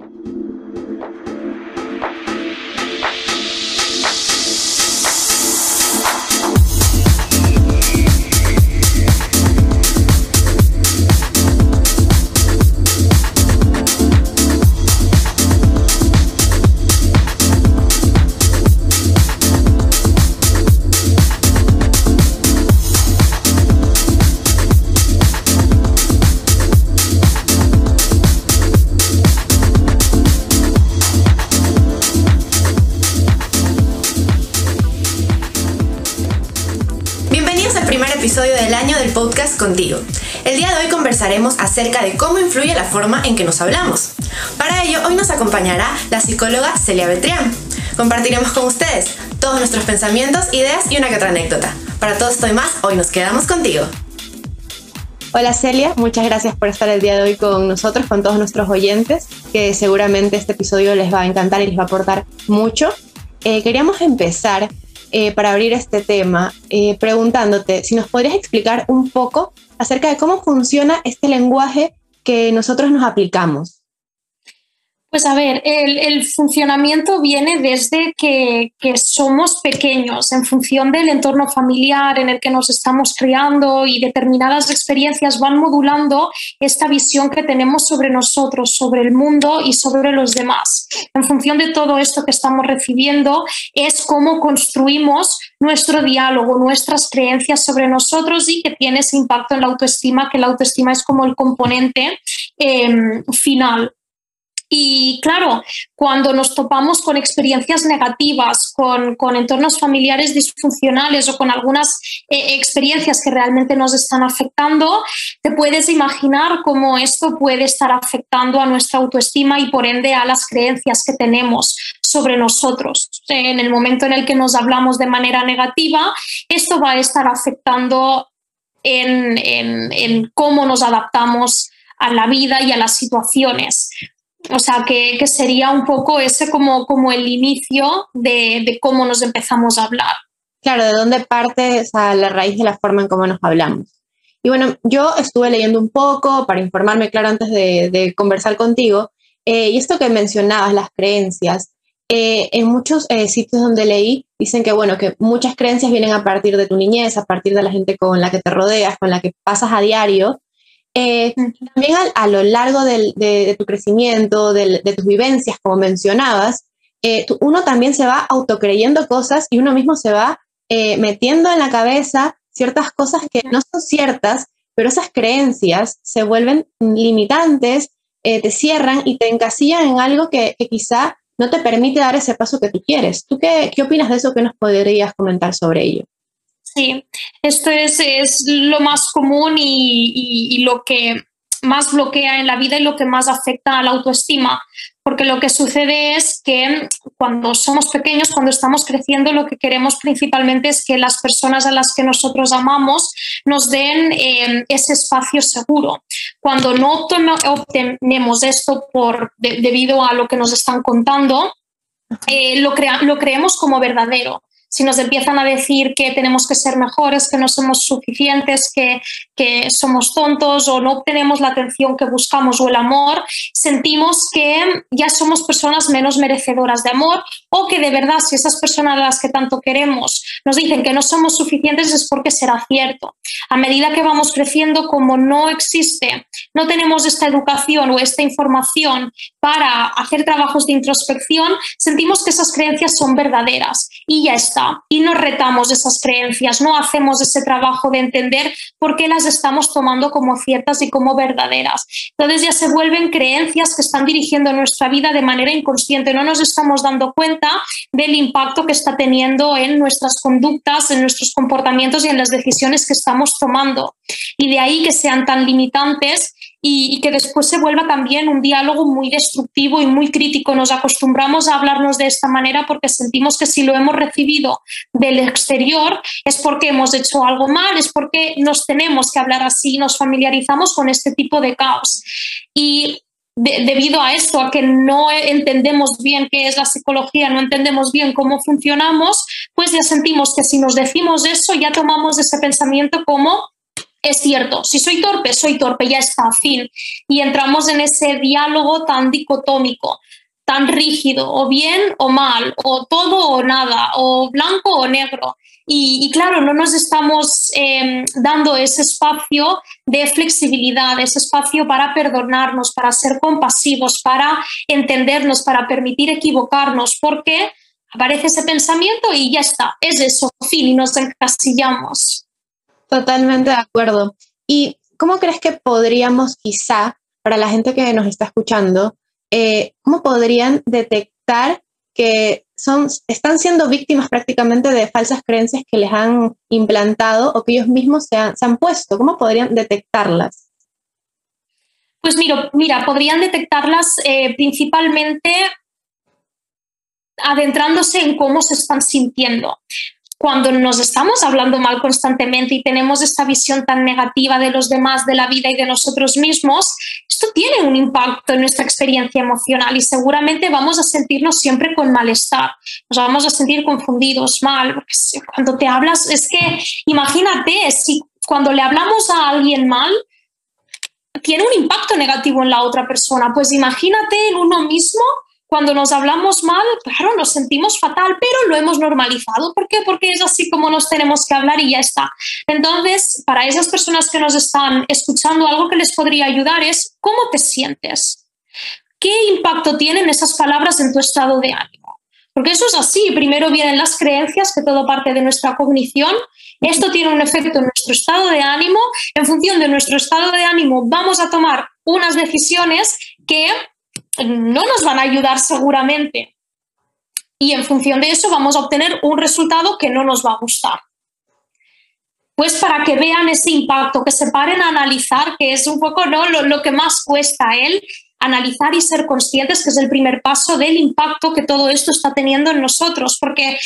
thank you acerca de cómo influye la forma en que nos hablamos. Para ello, hoy nos acompañará la psicóloga Celia Beltrián. Compartiremos con ustedes todos nuestros pensamientos, ideas y una que otra anécdota. Para todo esto y más, hoy nos quedamos contigo. Hola Celia, muchas gracias por estar el día de hoy con nosotros, con todos nuestros oyentes, que seguramente este episodio les va a encantar y les va a aportar mucho. Eh, queríamos empezar eh, para abrir este tema, eh, preguntándote si nos podrías explicar un poco acerca de cómo funciona este lenguaje que nosotros nos aplicamos. Pues a ver, el, funcionamiento viene desde que, somos pequeños, en función del entorno familiar en el que nos estamos criando y determinadas experiencias van modulando esta visión que tenemos sobre nosotros, sobre el mundo y sobre los demás. En función de todo esto que estamos recibiendo es cómo construimos nuestro diálogo, nuestras creencias sobre nosotros y que tiene ese impacto en la autoestima, que la autoestima es como el componente em, final y claro, cuando nos topamos con experiencias negativas, con, entornos familiares disfuncionales o con algunas eh, experiencias que realmente nos están afectando, te puedes imaginar cómo esto puede estar afectando a nuestra autoestima y por ende a las creencias que tenemos sobre nosotros. En el momento en el que nos hablamos de manera negativa, esto va a estar afectando en, en cómo nos adaptamos a la vida y a las situaciones. O sea, que, sería un poco ese como, como el inicio de, cómo nos empezamos a hablar. Claro, de dónde parte la raíz de la forma en cómo nos hablamos. Y bueno, yo estuve leyendo un poco para informarme, claro, antes de, conversar contigo. Eh, y esto que mencionabas, las creencias, eh, en muchos eh, sitios donde leí dicen que, bueno, que muchas creencias vienen a partir de tu niñez, a partir de la gente con la que te rodeas, con la que pasas a diario, eh, también a, lo largo de, tu crecimiento, de, tus vivencias, como mencionabas, eh, uno también se va autocreyendo cosas y uno mismo se va eh, metiendo en la cabeza ciertas cosas que no son ciertas, pero esas creencias se vuelven limitantes, te cierran y te encasillan en algo que, quizá no te permite dar ese paso que tú quieres. ¿Tú qué, qué opinas de eso? ¿Qué nos podrías comentar sobre ello? Sí, esto es, lo más común y, lo que más bloquea en la vida y lo que más afecta a la autoestima. Porque lo que sucede es que cuando somos pequeños, cuando estamos creciendo, lo que queremos principalmente es que las personas a las que nosotros amamos nos den eh, ese espacio seguro. Cuando no obtenemos esto por, debido a lo que nos están contando, eh, lo, lo creemos como verdadero si nos empiezan a decir que tenemos que ser mejores, que no somos suficientes, que, que somos tontos o no obtenemos la atención que buscamos o el amor, sentimos que ya somos personas menos merecedoras de amor o que de verdad si esas personas a las que tanto queremos nos dicen que no somos suficientes es porque será cierto. A medida que vamos creciendo, como no existe, no tenemos esta educación o esta información para hacer trabajos de introspección, sentimos que esas creencias son verdaderas y ya está y nos retamos esas creencias, no hacemos ese trabajo de entender por qué las estamos tomando como ciertas y como verdaderas. Entonces ya se vuelven creencias que están dirigiendo nuestra vida de manera inconsciente, no nos estamos dando cuenta del impacto que está teniendo en nuestras conductas, en nuestros comportamientos y en las decisiones que estamos tomando. Y de ahí que sean tan limitantes y, que después se vuelva también un diálogo muy destructivo y muy crítico. Nos acostumbramos a hablarnos de esta manera porque sentimos que si lo hemos recibido del exterior es porque hemos hecho algo mal, es porque nos tenemos que hablar así, nos familiarizamos con este tipo de caos. Y debido a esto, a que no entendemos bien qué es la psicología, no entendemos bien cómo funcionamos, pues ya sentimos que si nos decimos eso, ya tomamos ese pensamiento como es cierto, si soy torpe, soy torpe, ya está, fin. Y entramos en ese diálogo tan dicotómico, tan rígido, o bien o mal, o todo o nada, o blanco o negro. Y, claro, no nos estamos em, dando ese espacio de flexibilidad, ese espacio para perdonarnos, para ser compasivos, para entendernos, para permitir equivocarnos, porque aparece ese pensamiento y ya está, es eso, fin, y nos encasillamos. Totalmente de acuerdo. ¿Y cómo crees que podríamos quizá, para la gente que nos está escuchando, eh, cómo podrían detectar que son, están siendo víctimas prácticamente de falsas creencias que les han implantado o que ellos mismos se han, puesto? ¿Cómo podrían detectarlas? Pues mira, mira podrían detectarlas eh, principalmente adentrándose en cómo se están sintiendo cuando nos estamos hablando mal constantemente y tenemos esta visión tan negativa de los demás, de la vida y de nosotros mismos, esto tiene un impacto en nuestra experiencia emocional y seguramente vamos a sentirnos siempre con malestar, nos vamos a sentir confundidos, mal, porque cuando te hablas, es que imagínate, si cuando le hablamos a alguien mal, tiene un impacto negativo en la otra persona, pues imagínate en uno mismo cuando nos hablamos mal, claro, nos sentimos fatal, pero lo hemos normalizado. ¿Por qué? Porque es así como nos tenemos que hablar y ya está. Entonces, para esas personas que nos están escuchando, algo que les podría ayudar es cómo te sientes. ¿Qué impacto tienen esas palabras en tu estado de ánimo? Porque eso es así. Primero vienen las creencias, que todo parte de nuestra cognición. Esto tiene un efecto en nuestro estado de ánimo. En función de nuestro estado de ánimo, vamos a tomar unas decisiones que no nos van a ayudar seguramente. Y en función de eso vamos a obtener un resultado que no nos va a gustar. Pues para que vean ese impacto, que se paren a analizar, que es un poco ¿no? lo, que más cuesta él, analizar y ser conscientes, que es el primer paso del impacto que todo esto está teniendo en nosotros, porque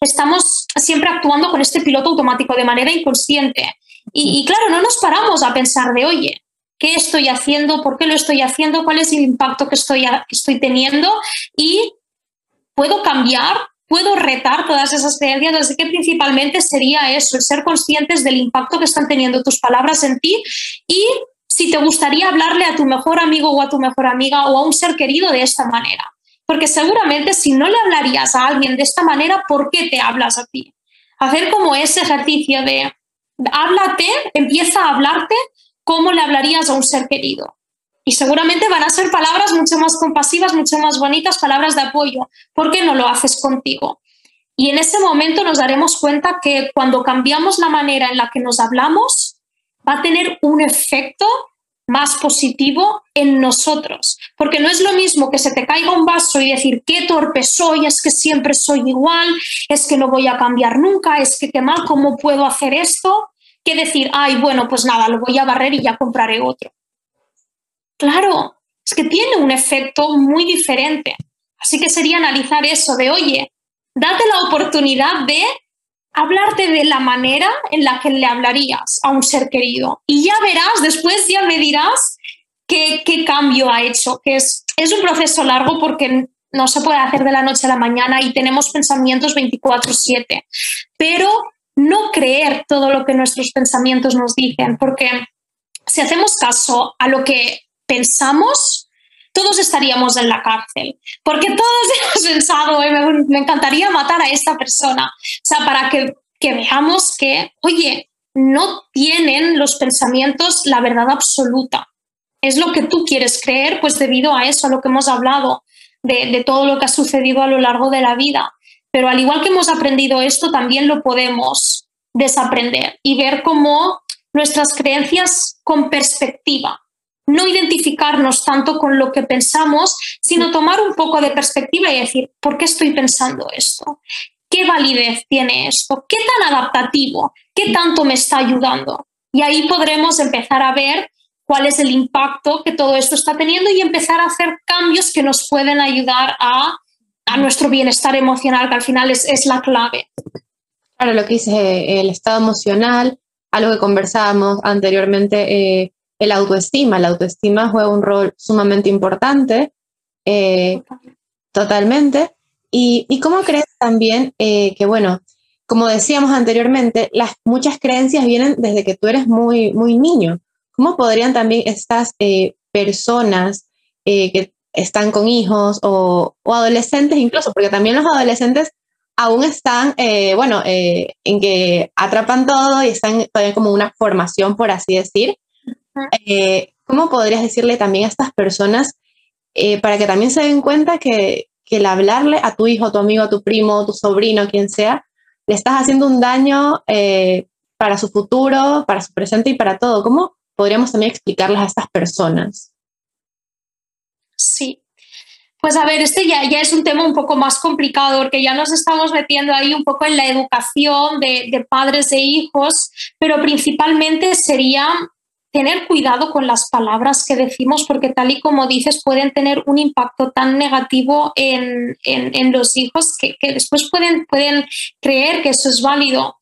estamos siempre actuando con este piloto automático de manera inconsciente. Y, y, claro, no nos paramos a pensar de, oye, qué estoy haciendo, por qué lo estoy haciendo, cuál es el impacto que estoy, estoy teniendo y puedo cambiar, puedo retar todas esas creencias, así que principalmente sería eso, el ser conscientes del impacto que están teniendo tus palabras en ti. Y si te gustaría hablarle a tu mejor amigo o a tu mejor amiga o a un ser querido de esta manera. Porque seguramente si no le hablarías a alguien de esta manera, ¿por qué te hablas a ti? Hacer como ese ejercicio de háblate, empieza a hablarte ¿cómo le hablarías a un ser querido? Y seguramente van a ser palabras mucho más compasivas, mucho más bonitas, palabras de apoyo. ¿Por qué no lo haces contigo? Y en ese momento nos daremos cuenta que cuando cambiamos la manera en la que nos hablamos, va a tener un efecto más positivo en nosotros. Porque no es lo mismo que se te caiga un vaso y decir, qué torpe soy, es que siempre soy igual, es que no voy a cambiar nunca, es que qué mal, ¿cómo puedo hacer esto? Que decir, ay, bueno, pues nada, lo voy a barrer y ya compraré otro. Claro, es que tiene un efecto muy diferente. Así que sería analizar eso de, oye, date la oportunidad de hablarte de la manera en la que le hablarías a un ser querido. Y ya verás, después ya me dirás qué, qué cambio ha hecho, que es, es un proceso largo porque no se puede hacer de la noche a la mañana y tenemos pensamientos 24/7. Pero no creer todo lo que nuestros pensamientos nos dicen, porque si hacemos caso a lo que pensamos, todos estaríamos en la cárcel, porque todos hemos pensado, me, encantaría matar a esta persona, o sea, para que, que veamos que, oye, no tienen los pensamientos la verdad absoluta. Es lo que tú quieres creer, pues debido a eso, a lo que hemos hablado, de, de todo lo que ha sucedido a lo largo de la vida. Pero al igual que hemos aprendido esto, también lo podemos desaprender y ver cómo nuestras creencias con perspectiva. No identificarnos tanto con lo que pensamos, sino tomar un poco de perspectiva y decir, ¿por qué estoy pensando esto? ¿Qué validez tiene esto? ¿Qué tan adaptativo? ¿Qué tanto me está ayudando? Y ahí podremos empezar a ver cuál es el impacto que todo esto está teniendo y empezar a hacer cambios que nos pueden ayudar a a nuestro bienestar emocional, que al final es, es la clave. Claro, lo que dices, eh, el estado emocional, algo que conversábamos anteriormente, eh, el autoestima. La autoestima juega un rol sumamente importante, eh, totalmente. Y, ¿Y, cómo crees también que, bueno, como decíamos anteriormente, las muchas creencias vienen desde que tú eres muy, muy niño. ¿Cómo podrían también estas eh, personas eh, que están con hijos o, adolescentes incluso, porque también los adolescentes aún están, eh, bueno, en que atrapan todo y están todavía como una formación, por así decir. ¿Cómo podrías decirle también a estas personas para que también se den cuenta que, que el hablarle a tu hijo, tu amigo, tu primo, tu sobrino, quien sea, le estás haciendo un daño eh, para su futuro, para su presente y para todo. ¿Cómo podríamos también explicarles a estas personas? Sí. Pues a ver, este ya, ya es un tema un poco más complicado porque ya nos estamos metiendo ahí un poco en la educación de, de padres e hijos, pero principalmente sería tener cuidado con las palabras que decimos porque tal y como dices pueden tener un impacto tan negativo en, en, los hijos que, que, después pueden, pueden creer que eso es válido.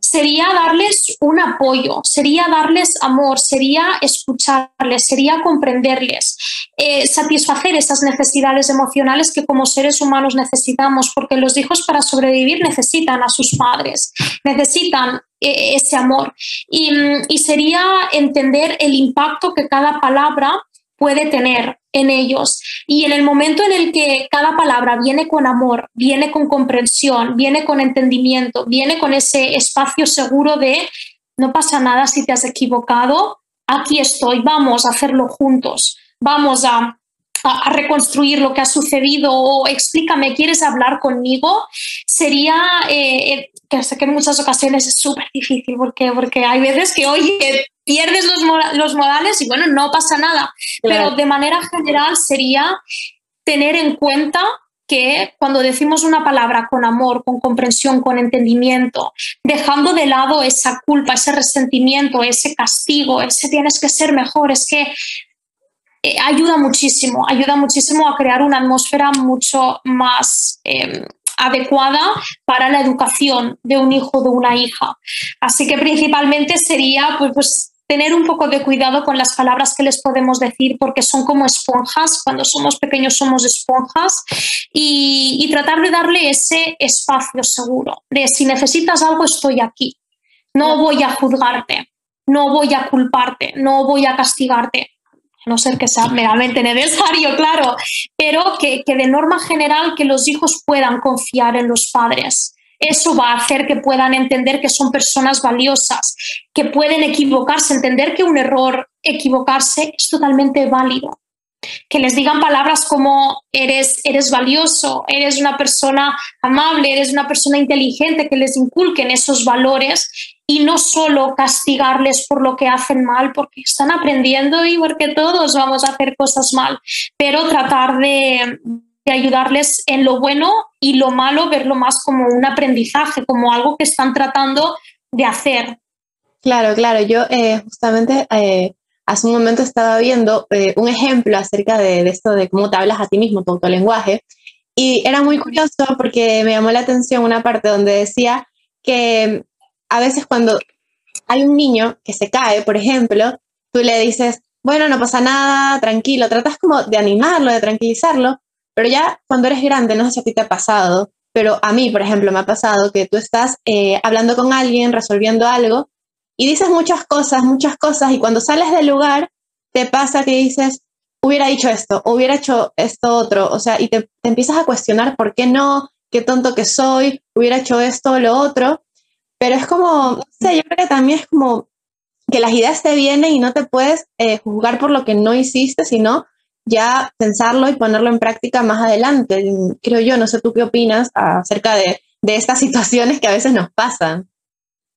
Sería darles un apoyo, sería darles amor, sería escucharles, sería comprenderles, eh, satisfacer esas necesidades emocionales que como seres humanos necesitamos, porque los hijos para sobrevivir necesitan a sus padres, necesitan eh, ese amor. Y, y sería entender el impacto que cada palabra puede tener en ellos. Y en el momento en el que cada palabra viene con amor, viene con comprensión, viene con entendimiento, viene con ese espacio seguro de no pasa nada si te has equivocado, aquí estoy, vamos a hacerlo juntos, vamos a, a, reconstruir lo que ha sucedido o explícame, ¿quieres hablar conmigo? Sería, eh, que sé que en muchas ocasiones es súper difícil porque, porque hay veces que, oye, pierdes los, los modales y bueno, no pasa nada. Pero de manera general sería tener en cuenta que cuando decimos una palabra con amor, con comprensión, con entendimiento, dejando de lado esa culpa, ese resentimiento, ese castigo, ese tienes que ser mejor, es que eh, ayuda muchísimo, ayuda muchísimo a crear una atmósfera mucho más em, adecuada para la educación de un hijo o de una hija. Así que principalmente sería pues, pues tener un poco de cuidado con las palabras que les podemos decir porque son como esponjas, cuando somos pequeños somos esponjas. Y, tratar de darle ese espacio seguro, de si necesitas algo estoy aquí, no voy a juzgarte, no voy a culparte, no voy a castigarte, a no ser que sea meramente necesario, claro, pero que, que de norma general que los hijos puedan confiar en los padres eso va a hacer que puedan entender que son personas valiosas, que pueden equivocarse, entender que un error, equivocarse, es totalmente válido. Que les digan palabras como eres, eres valioso, eres una persona amable, eres una persona inteligente, que les inculquen esos valores y no solo castigarles por lo que hacen mal, porque están aprendiendo y porque todos vamos a hacer cosas mal, pero tratar de, ayudarles en lo bueno y lo malo, verlo más como un aprendizaje, como algo que están tratando de hacer. Claro, claro. Yo eh, justamente eh, hace un momento estaba viendo eh, un ejemplo acerca de, esto de cómo te hablas a ti mismo, tu autolenguaje, y era muy curioso porque me llamó la atención una parte donde decía que a veces cuando hay un niño que se cae, por ejemplo, tú le dices, bueno, no pasa nada, tranquilo, tratas como de animarlo, de tranquilizarlo, pero ya cuando eres grande, no sé si a ti te ha pasado, pero a mí, por ejemplo, me ha pasado que tú estás eh, hablando con alguien, resolviendo algo, y dices muchas cosas, muchas cosas, y cuando sales del lugar, te pasa que dices, hubiera dicho esto, hubiera hecho esto otro, o sea, y te, empiezas a cuestionar por qué no, qué tonto que soy, hubiera hecho esto o lo otro, pero es como, no sé, yo creo que también es como que las ideas te vienen y no te puedes eh, juzgar por lo que no hiciste, sino ya pensarlo y ponerlo en práctica más adelante. Creo yo, no sé tú qué opinas acerca de, de estas situaciones que a veces nos pasan.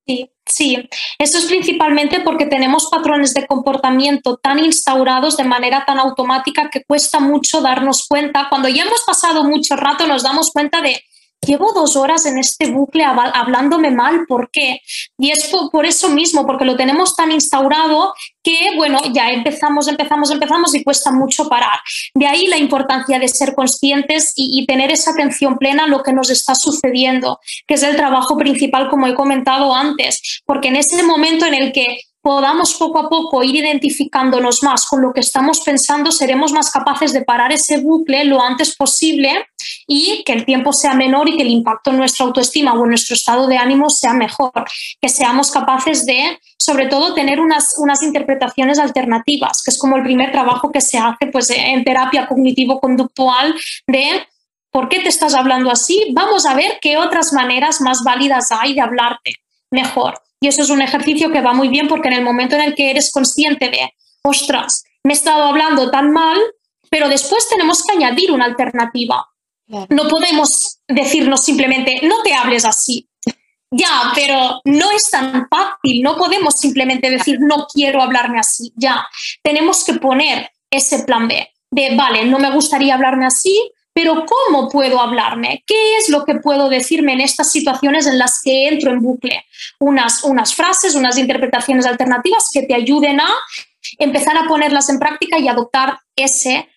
Sí, sí, eso es principalmente porque tenemos patrones de comportamiento tan instaurados de manera tan automática que cuesta mucho darnos cuenta. Cuando ya hemos pasado mucho rato nos damos cuenta de llevo dos horas en este bucle hablándome mal, ¿por qué? Y es por, eso mismo, porque lo tenemos tan instaurado que, bueno, ya empezamos, empezamos, empezamos y cuesta mucho parar. De ahí la importancia de ser conscientes y, y tener esa atención plena a lo que nos está sucediendo, que es el trabajo principal, como he comentado antes, porque en ese momento en el que podamos poco a poco ir identificándonos más con lo que estamos pensando, seremos más capaces de parar ese bucle lo antes posible y que el tiempo sea menor y que el impacto en nuestra autoestima o en nuestro estado de ánimo sea mejor, que seamos capaces de, sobre todo, tener unas, unas interpretaciones alternativas, que es como el primer trabajo que se hace pues, en terapia cognitivo-conductual de ¿por qué te estás hablando así? Vamos a ver qué otras maneras más válidas hay de hablarte mejor. Y eso es un ejercicio que va muy bien porque en el momento en el que eres consciente de, ostras, me he estado hablando tan mal, pero después tenemos que añadir una alternativa. No podemos decirnos simplemente, no te hables así. Ya, pero no es tan fácil, no podemos simplemente decir, no quiero hablarme así. Ya, tenemos que poner ese plan B de, vale, no me gustaría hablarme así, pero ¿cómo puedo hablarme? ¿Qué es lo que puedo decirme en estas situaciones en las que entro en bucle? Unas, unas frases, unas interpretaciones alternativas que te ayuden a empezar a ponerlas en práctica y adoptar ese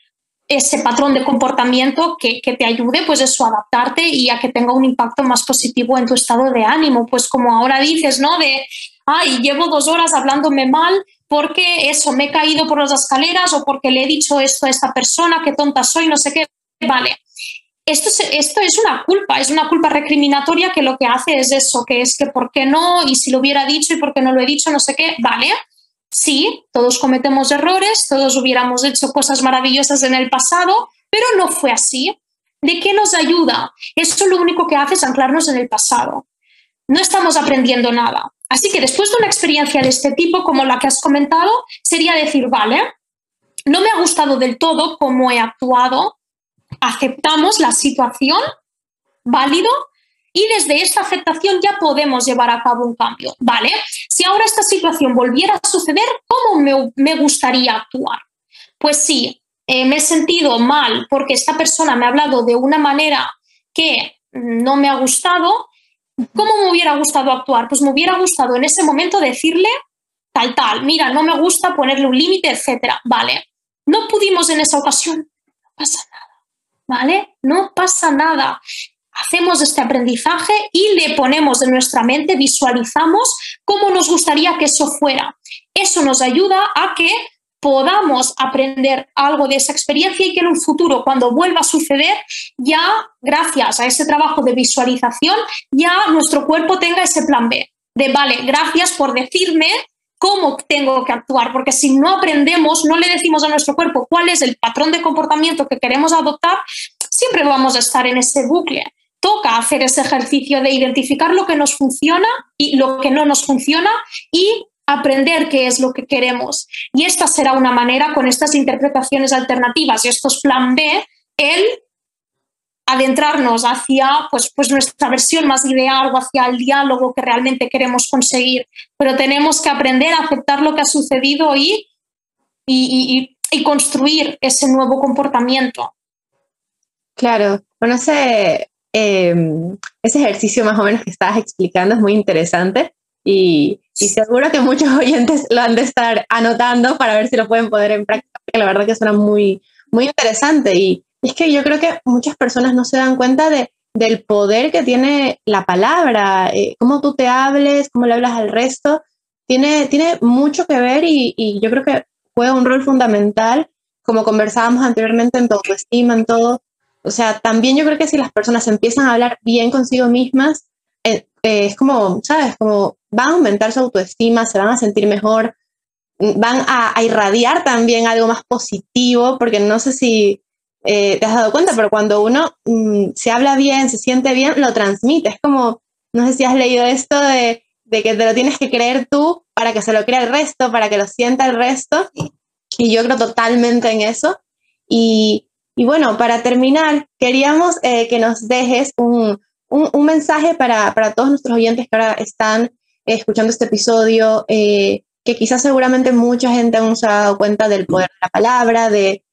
ese patrón de comportamiento que, te ayude pues eso, a adaptarte y a que tenga un impacto más positivo en tu estado de ánimo. Pues como ahora dices, ¿no? De, ay, llevo dos horas hablándome mal porque eso, me he caído por las escaleras o porque le he dicho esto a esta persona, qué tonta soy, no sé qué. Vale, esto es, esto es una culpa, es una culpa recriminatoria que lo que hace es eso, que es que por qué no, y si lo hubiera dicho y por qué no lo he dicho, no sé qué, vale, Sí, todos cometemos errores, todos hubiéramos hecho cosas maravillosas en el pasado, pero no fue así. ¿De qué nos ayuda? Eso lo único que hace es anclarnos en el pasado. No estamos aprendiendo nada. Así que después de una experiencia de este tipo, como la que has comentado, sería decir, vale, no me ha gustado del todo cómo he actuado, aceptamos la situación, válido, y desde esta aceptación ya podemos llevar a cabo un cambio, ¿vale? Si ahora esta situación volviera a suceder, ¿cómo me, gustaría actuar? Pues sí, eh, me he sentido mal porque esta persona me ha hablado de una manera que no me ha gustado. ¿Cómo me hubiera gustado actuar? Pues me hubiera gustado en ese momento decirle tal, tal, mira, no me gusta ponerle un límite, etcétera. Vale, no pudimos en esa ocasión, no pasa nada, ¿vale? No pasa nada hacemos este aprendizaje y le ponemos en nuestra mente, visualizamos cómo nos gustaría que eso fuera. Eso nos ayuda a que podamos aprender algo de esa experiencia y que en un futuro, cuando vuelva a suceder, ya gracias a ese trabajo de visualización, ya nuestro cuerpo tenga ese plan B. De, vale, gracias por decirme cómo tengo que actuar, porque si no aprendemos, no le decimos a nuestro cuerpo cuál es el patrón de comportamiento que queremos adoptar, siempre vamos a estar en ese bucle toca hacer ese ejercicio de identificar lo que nos funciona y lo que no nos funciona y aprender qué es lo que queremos. Y esta será una manera con estas interpretaciones alternativas y estos plan B, el adentrarnos hacia pues, pues nuestra versión más ideal o hacia el diálogo que realmente queremos conseguir. Pero tenemos que aprender a aceptar lo que ha sucedido y, y, y construir ese nuevo comportamiento. Claro, bueno, ese, Em, ese ejercicio más o menos que estabas explicando es muy interesante y, seguro que muchos oyentes lo han de estar anotando para ver si lo pueden poner en práctica, porque la verdad que suena muy, muy interesante y es que yo creo que muchas personas no se dan cuenta de, del poder que tiene la palabra, eh, cómo tú te hables, cómo le hablas al resto, tiene, tiene mucho que ver y, yo creo que juega un rol fundamental, como conversábamos anteriormente en tu autoestima, en todo, o sea, también yo creo que si las personas empiezan a hablar bien consigo mismas, eh, eh, es como, ¿sabes? Como van a aumentar su autoestima, se van a sentir mejor, mm, van a, irradiar también algo más positivo, porque no sé si eh, te has dado cuenta, pero cuando uno mm, se habla bien, se siente bien, lo transmite. Es como, no sé si has leído esto de, que te lo tienes que creer tú para que se lo crea el resto, para que lo sienta el resto. Y yo creo totalmente en eso. Y, bueno, para terminar, queríamos eh, que nos dejes un, mensaje para, todos nuestros oyentes que ahora están escuchando este episodio, eh, que quizás seguramente mucha gente aún se ha dado cuenta del poder de la palabra, de,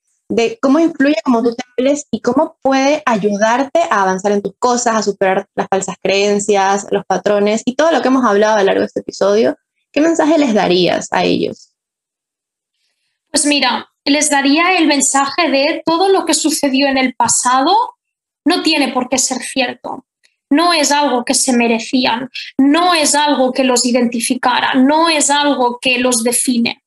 cómo influye como tú te hables y cómo puede ayudarte a avanzar en tus cosas, a superar las falsas creencias, los patrones y todo lo que hemos hablado a lo largo de este episodio. ¿Qué mensaje les darías a ellos? Pues mira, les daría el mensaje de todo lo que sucedió en el pasado no tiene por qué ser cierto. No es algo que se merecían, no es algo que los identificara, no es algo que los define.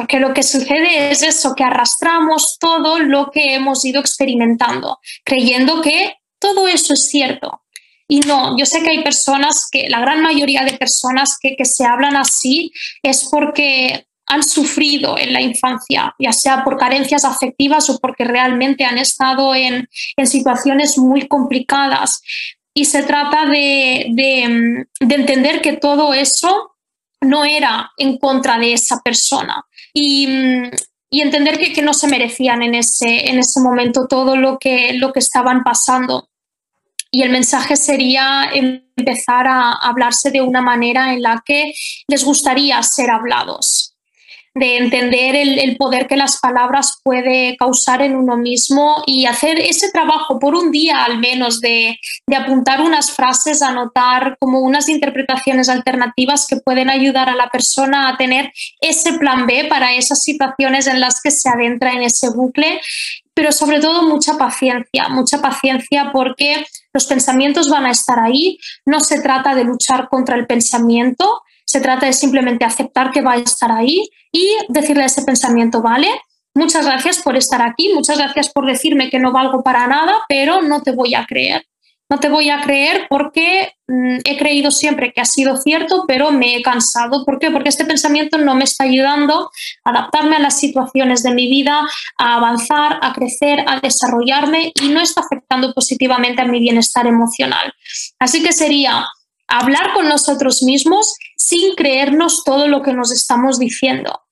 Porque lo que sucede es eso, que arrastramos todo lo que hemos ido experimentando, creyendo que todo eso es cierto. Y no, yo sé que hay personas que, la gran mayoría de personas que, que se hablan así es porque han sufrido en la infancia, ya sea por carencias afectivas o porque realmente han estado en, en situaciones muy complicadas. Y se trata de, de, de, entender que todo eso no era en contra de esa persona y, y entender que, que, no se merecían en ese, en ese momento todo lo que, lo que estaban pasando. Y el mensaje sería empezar a hablarse de una manera en la que les gustaría ser hablados de entender el, el, poder que las palabras puede causar en uno mismo y hacer ese trabajo por un día al menos de, de, apuntar unas frases, anotar como unas interpretaciones alternativas que pueden ayudar a la persona a tener ese plan B para esas situaciones en las que se adentra en ese bucle. Pero sobre todo mucha paciencia, mucha paciencia porque los pensamientos van a estar ahí, no se trata de luchar contra el pensamiento, se trata de simplemente aceptar que va a estar ahí y decirle a ese pensamiento, vale, muchas gracias por estar aquí, muchas gracias por decirme que no valgo para nada, pero no te voy a creer. No te voy a creer porque mmm, he creído siempre que ha sido cierto, pero me he cansado. ¿Por qué? Porque este pensamiento no me está ayudando a adaptarme a las situaciones de mi vida, a avanzar, a crecer, a desarrollarme y no está afectando positivamente a mi bienestar emocional. Así que sería hablar con nosotros mismos sin creernos todo lo que nos estamos diciendo.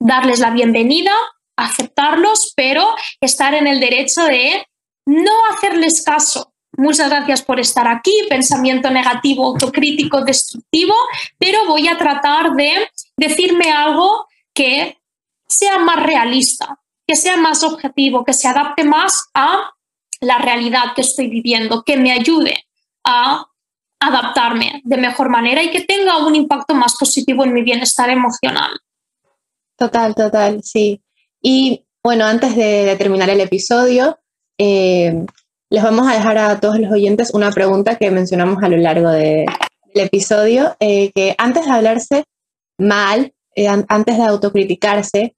Darles la bienvenida, aceptarlos, pero estar en el derecho de no hacerles caso. Muchas gracias por estar aquí, pensamiento negativo, autocrítico, destructivo, pero voy a tratar de decirme algo que sea más realista, que sea más objetivo, que se adapte más a la realidad que estoy viviendo, que me ayude a adaptarme de mejor manera y que tenga un impacto más positivo en mi bienestar emocional. Total, total, sí. Y bueno, antes de, terminar el episodio, eh, les vamos a dejar a todos los oyentes una pregunta que mencionamos a lo largo de, del episodio, eh, que antes de hablarse mal, eh, an antes de autocriticarse,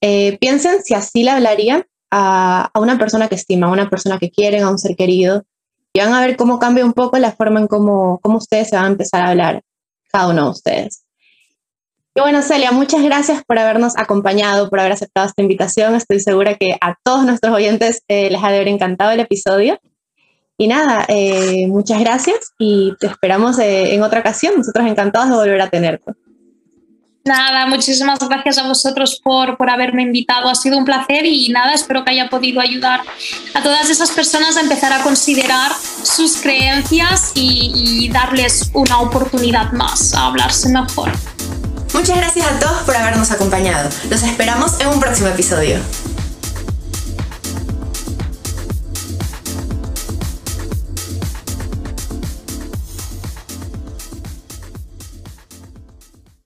piensen si así le hablarían a, a, una persona que estiman, a una persona que quieren, a un ser querido, y van a ver cómo cambia un poco la forma en cómo, cómo ustedes se van a empezar a hablar, cada uno de ustedes. Y bueno, Celia, muchas gracias por habernos acompañado, por haber aceptado esta invitación. Estoy segura que a todos nuestros oyentes eh, les ha de haber encantado el episodio. Y nada, eh, muchas gracias y te esperamos eh, en otra ocasión. Nosotros encantados de volver a tenerte. Nada, muchísimas gracias a vosotros por, por haberme invitado. Ha sido un placer y nada, espero que haya podido ayudar a todas esas personas a empezar a considerar sus creencias y, y darles una oportunidad más a hablarse mejor. Muchas gracias a todos por habernos acompañado. Los esperamos en un próximo episodio.